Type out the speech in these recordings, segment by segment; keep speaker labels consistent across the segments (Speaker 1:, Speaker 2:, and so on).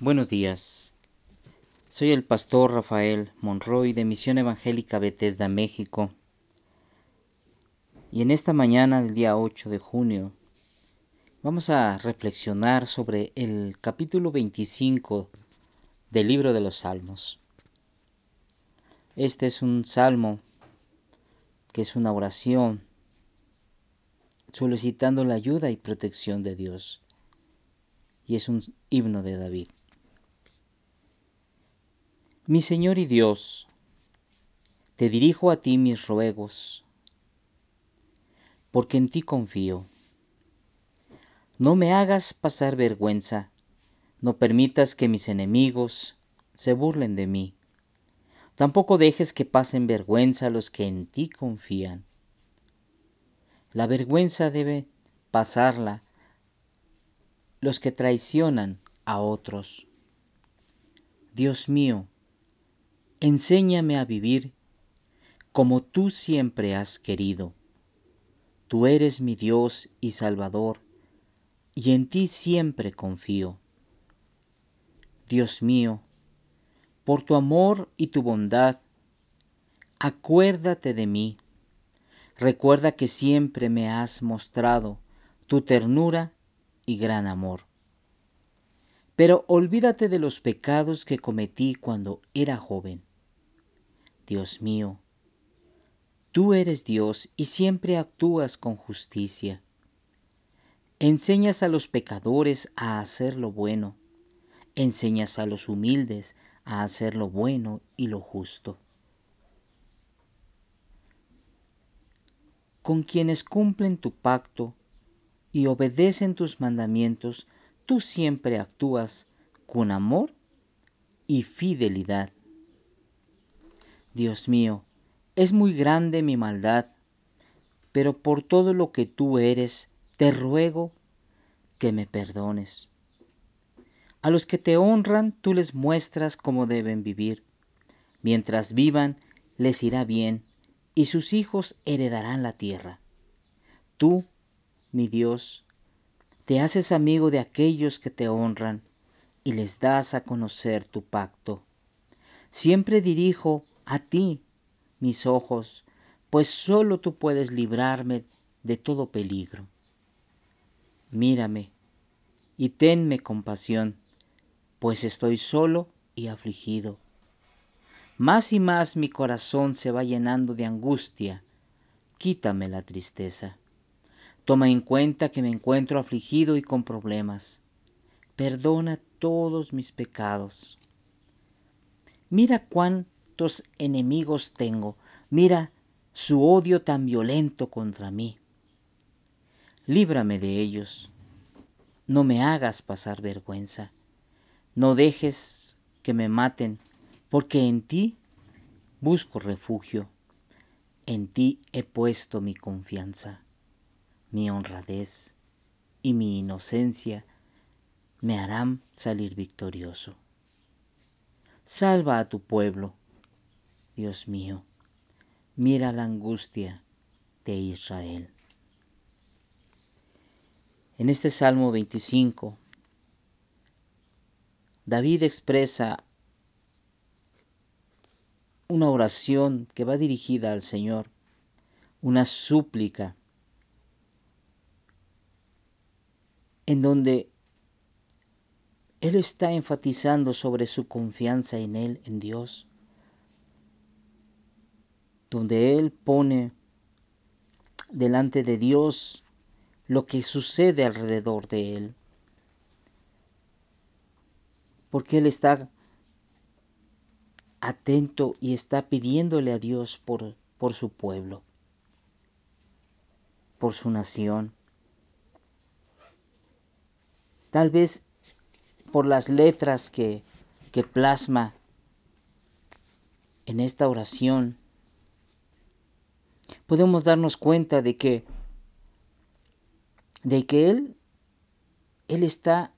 Speaker 1: Buenos días. Soy el pastor Rafael Monroy de Misión Evangélica Bethesda, México. Y en esta mañana del día 8 de junio vamos a reflexionar sobre el capítulo 25 del libro de los Salmos. Este es un salmo que es una oración solicitando la ayuda y protección de Dios. Y es un himno de David. Mi Señor y Dios, te dirijo a ti mis ruegos, porque en ti confío. No me hagas pasar vergüenza, no permitas que mis enemigos se burlen de mí. Tampoco dejes que pasen vergüenza los que en ti confían. La vergüenza debe pasarla los que traicionan a otros. Dios mío, Enséñame a vivir como tú siempre has querido. Tú eres mi Dios y Salvador, y en ti siempre confío. Dios mío, por tu amor y tu bondad, acuérdate de mí. Recuerda que siempre me has mostrado tu ternura y gran amor. Pero olvídate de los pecados que cometí cuando era joven Dios mío, tú eres Dios y siempre actúas con justicia. Enseñas a los pecadores a hacer lo bueno, enseñas a los humildes a hacer lo bueno y lo justo. Con quienes cumplen tu pacto y obedecen tus mandamientos, tú siempre actúas con amor y fidelidad. Dios mío, es muy grande mi maldad, pero por todo lo que tú eres, te ruego que me perdones. A los que te honran, tú les muestras cómo deben vivir. Mientras vivan, les irá bien, y sus hijos heredarán la tierra. Tú, mi Dios, te haces amigo de aquellos que te honran, y les das a conocer tu pacto. Siempre dirijo a ti mis ojos, pues solo tú puedes librarme de todo peligro. Mírame y tenme compasión, pues estoy solo y afligido. Más y más mi corazón se va llenando de angustia. Quítame la tristeza. Toma en cuenta que me encuentro afligido y con problemas. Perdona todos mis pecados. Mira cuán enemigos tengo. Mira su odio tan violento contra mí. Líbrame de ellos. No me hagas pasar vergüenza. No dejes que me maten, porque en ti busco refugio. En ti he puesto mi confianza. Mi honradez y mi inocencia me harán salir victorioso. Salva a tu pueblo Dios mío, mira la angustia de Israel. En este Salmo 25, David expresa una oración que va dirigida al Señor, una súplica, en donde Él está enfatizando sobre su confianza en Él, en Dios donde Él pone delante de Dios lo que sucede alrededor de Él. Porque Él está atento y está pidiéndole a Dios por, por su pueblo, por su nación. Tal vez por las letras que, que plasma en esta oración podemos darnos cuenta de que, de que Él, Él está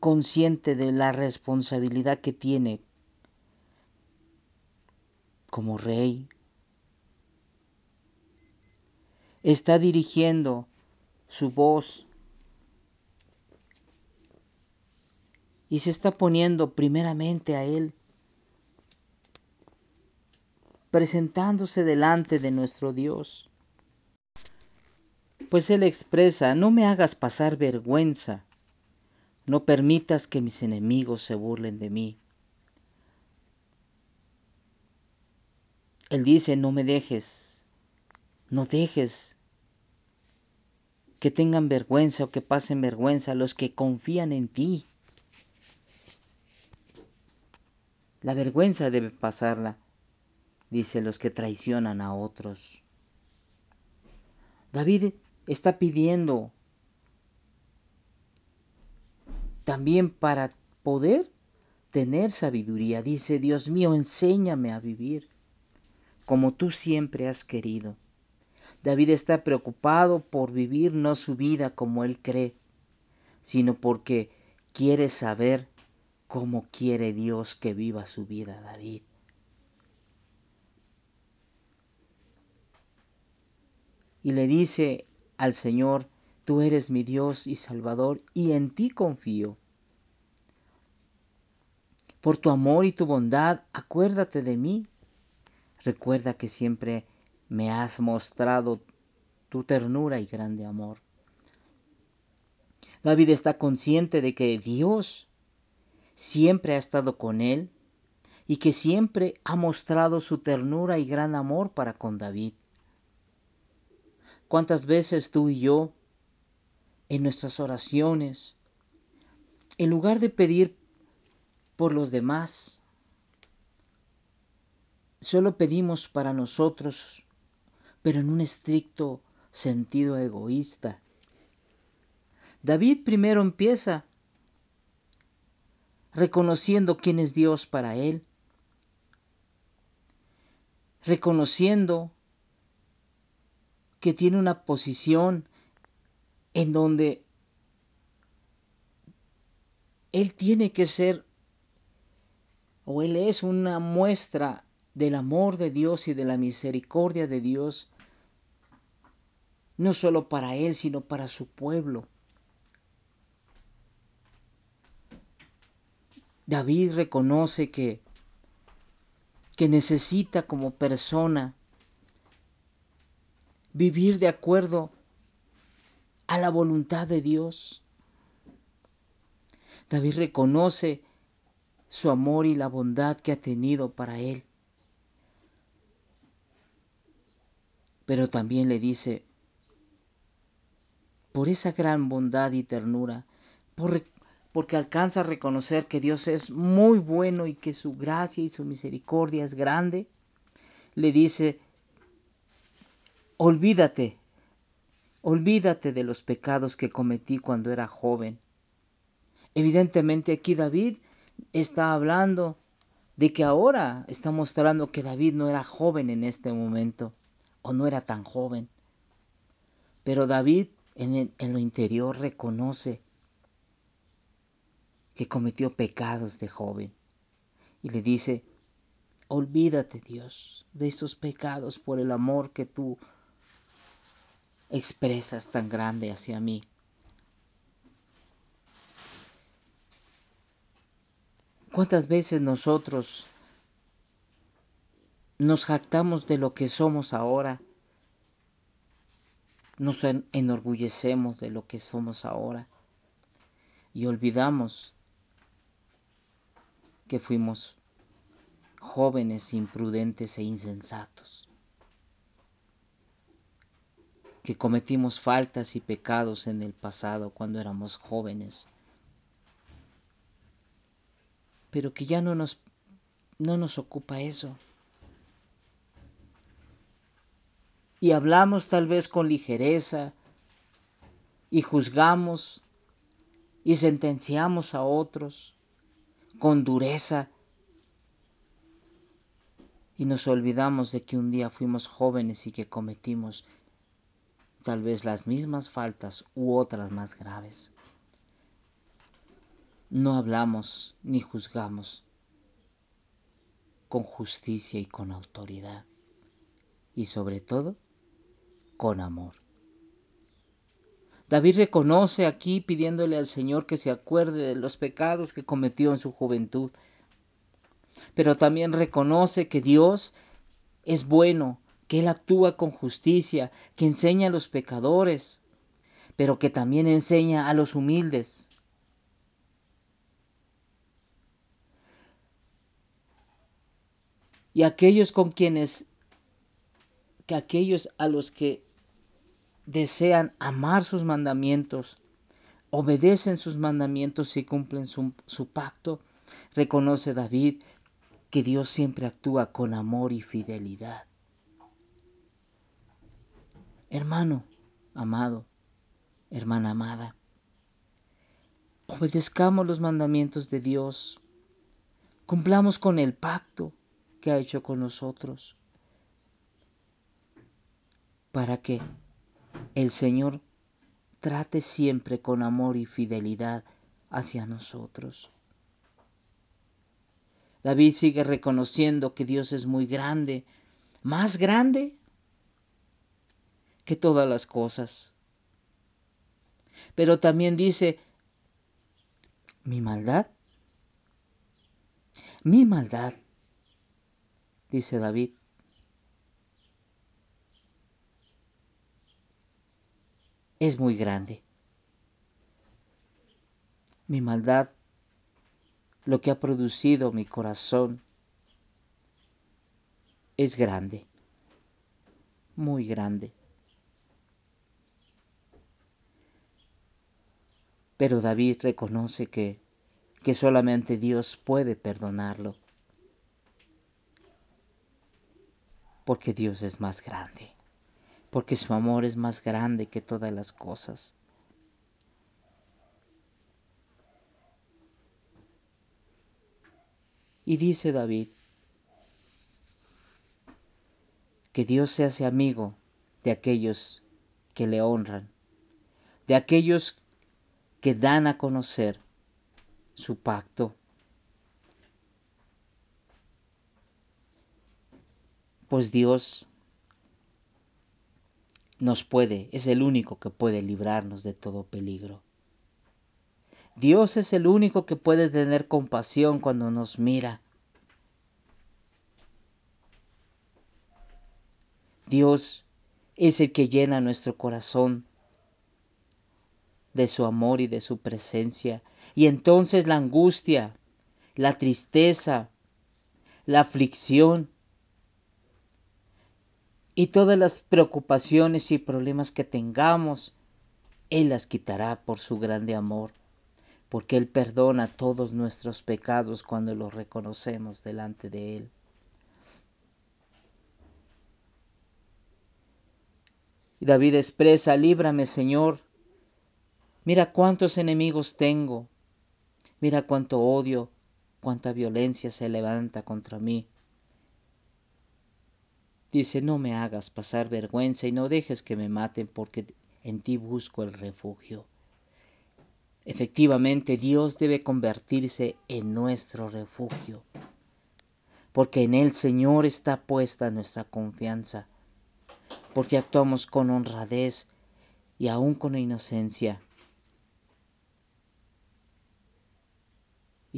Speaker 1: consciente de la responsabilidad que tiene como rey. Está dirigiendo su voz y se está poniendo primeramente a Él, presentándose delante de nuestro Dios. Pues Él expresa, no me hagas pasar vergüenza, no permitas que mis enemigos se burlen de mí. Él dice, no me dejes, no dejes que tengan vergüenza o que pasen vergüenza los que confían en ti. La vergüenza debe pasarla, dice los que traicionan a otros. David está pidiendo también para poder tener sabiduría. Dice, Dios mío, enséñame a vivir como tú siempre has querido. David está preocupado por vivir no su vida como él cree, sino porque quiere saber cómo quiere Dios que viva su vida, David. Y le dice al Señor, tú eres mi Dios y Salvador, y en ti confío. Por tu amor y tu bondad, acuérdate de mí. Recuerda que siempre me has mostrado tu ternura y grande amor. David está consciente de que Dios siempre ha estado con él y que siempre ha mostrado su ternura y gran amor para con David. ¿Cuántas veces tú y yo, en nuestras oraciones, en lugar de pedir por los demás, solo pedimos para nosotros, pero en un estricto sentido egoísta? David primero empieza reconociendo quién es Dios para él, reconociendo que tiene una posición en donde él tiene que ser o él es una muestra del amor de Dios y de la misericordia de Dios, no solo para él, sino para su pueblo. David reconoce que, que necesita como persona vivir de acuerdo a la voluntad de Dios. David reconoce su amor y la bondad que ha tenido para él. Pero también le dice, por esa gran bondad y ternura, por porque alcanza a reconocer que Dios es muy bueno y que su gracia y su misericordia es grande, le dice, olvídate, olvídate de los pecados que cometí cuando era joven. Evidentemente aquí David está hablando de que ahora está mostrando que David no era joven en este momento, o no era tan joven. Pero David en, en lo interior reconoce que cometió pecados de joven. Y le dice, olvídate Dios de esos pecados por el amor que tú expresas tan grande hacia mí. ¿Cuántas veces nosotros nos jactamos de lo que somos ahora? Nos enorgullecemos de lo que somos ahora y olvidamos que fuimos jóvenes imprudentes e insensatos, que cometimos faltas y pecados en el pasado cuando éramos jóvenes, pero que ya no nos, no nos ocupa eso. Y hablamos tal vez con ligereza y juzgamos y sentenciamos a otros con dureza. Y nos olvidamos de que un día fuimos jóvenes y que cometimos tal vez las mismas faltas u otras más graves. No hablamos ni juzgamos con justicia y con autoridad. Y sobre todo, con amor. David reconoce aquí pidiéndole al Señor que se acuerde de los pecados que cometió en su juventud. Pero también reconoce que Dios es bueno, que Él actúa con justicia, que enseña a los pecadores, pero que también enseña a los humildes. Y aquellos con quienes, que aquellos a los que desean amar sus mandamientos, obedecen sus mandamientos y cumplen su, su pacto, reconoce David que Dios siempre actúa con amor y fidelidad. Hermano amado, hermana amada, obedezcamos los mandamientos de Dios, cumplamos con el pacto que ha hecho con nosotros, para que el Señor trate siempre con amor y fidelidad hacia nosotros. David sigue reconociendo que Dios es muy grande, más grande que todas las cosas. Pero también dice, mi maldad, mi maldad, dice David, es muy grande. Mi maldad, lo que ha producido mi corazón, es grande, muy grande. Pero David reconoce que, que solamente Dios puede perdonarlo, porque Dios es más grande porque su amor es más grande que todas las cosas. Y dice David que Dios se hace amigo de aquellos que le honran, de aquellos que dan a conocer su pacto. Pues Dios nos puede, es el único que puede librarnos de todo peligro. Dios es el único que puede tener compasión cuando nos mira. Dios es el que llena nuestro corazón de su amor y de su presencia. Y entonces la angustia, la tristeza, la aflicción, y todas las preocupaciones y problemas que tengamos, Él las quitará por su grande amor, porque Él perdona todos nuestros pecados cuando los reconocemos delante de Él. David expresa, líbrame Señor, mira cuántos enemigos tengo, mira cuánto odio, cuánta violencia se levanta contra mí. Dice, no me hagas pasar vergüenza y no dejes que me maten porque en ti busco el refugio. Efectivamente, Dios debe convertirse en nuestro refugio, porque en el Señor está puesta nuestra confianza, porque actuamos con honradez y aún con inocencia.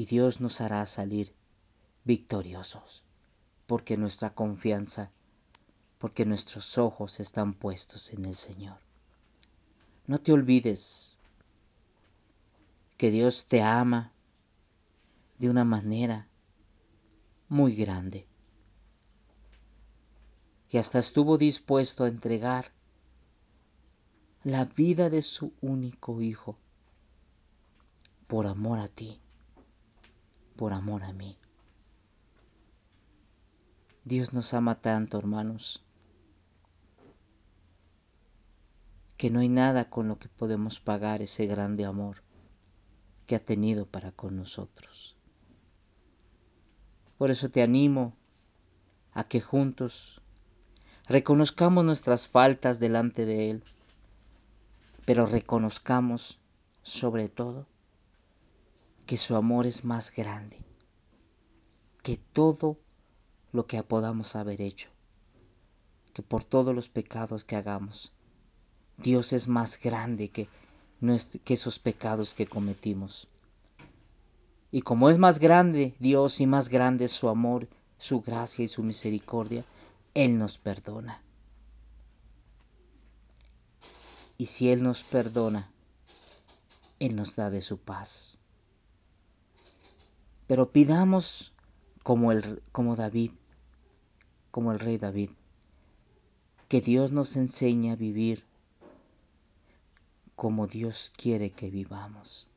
Speaker 1: Y Dios nos hará salir victoriosos, porque nuestra confianza porque nuestros ojos están puestos en el Señor. No te olvides que Dios te ama de una manera muy grande, que hasta estuvo dispuesto a entregar la vida de su único Hijo por amor a ti, por amor a mí. Dios nos ama tanto, hermanos, que no hay nada con lo que podemos pagar ese grande amor que ha tenido para con nosotros. Por eso te animo a que juntos reconozcamos nuestras faltas delante de Él, pero reconozcamos sobre todo que su amor es más grande que todo lo que podamos haber hecho, que por todos los pecados que hagamos Dios es más grande que, que esos pecados que cometimos. Y como es más grande Dios y más grande su amor, su gracia y su misericordia, Él nos perdona. Y si Él nos perdona, Él nos da de su paz. Pero pidamos como, el, como David, como el rey David, que Dios nos enseñe a vivir como Dios quiere que vivamos.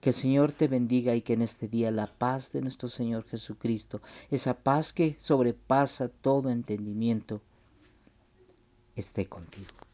Speaker 1: Que el Señor te bendiga y que en este día la paz de nuestro Señor Jesucristo, esa paz que sobrepasa todo entendimiento, esté contigo.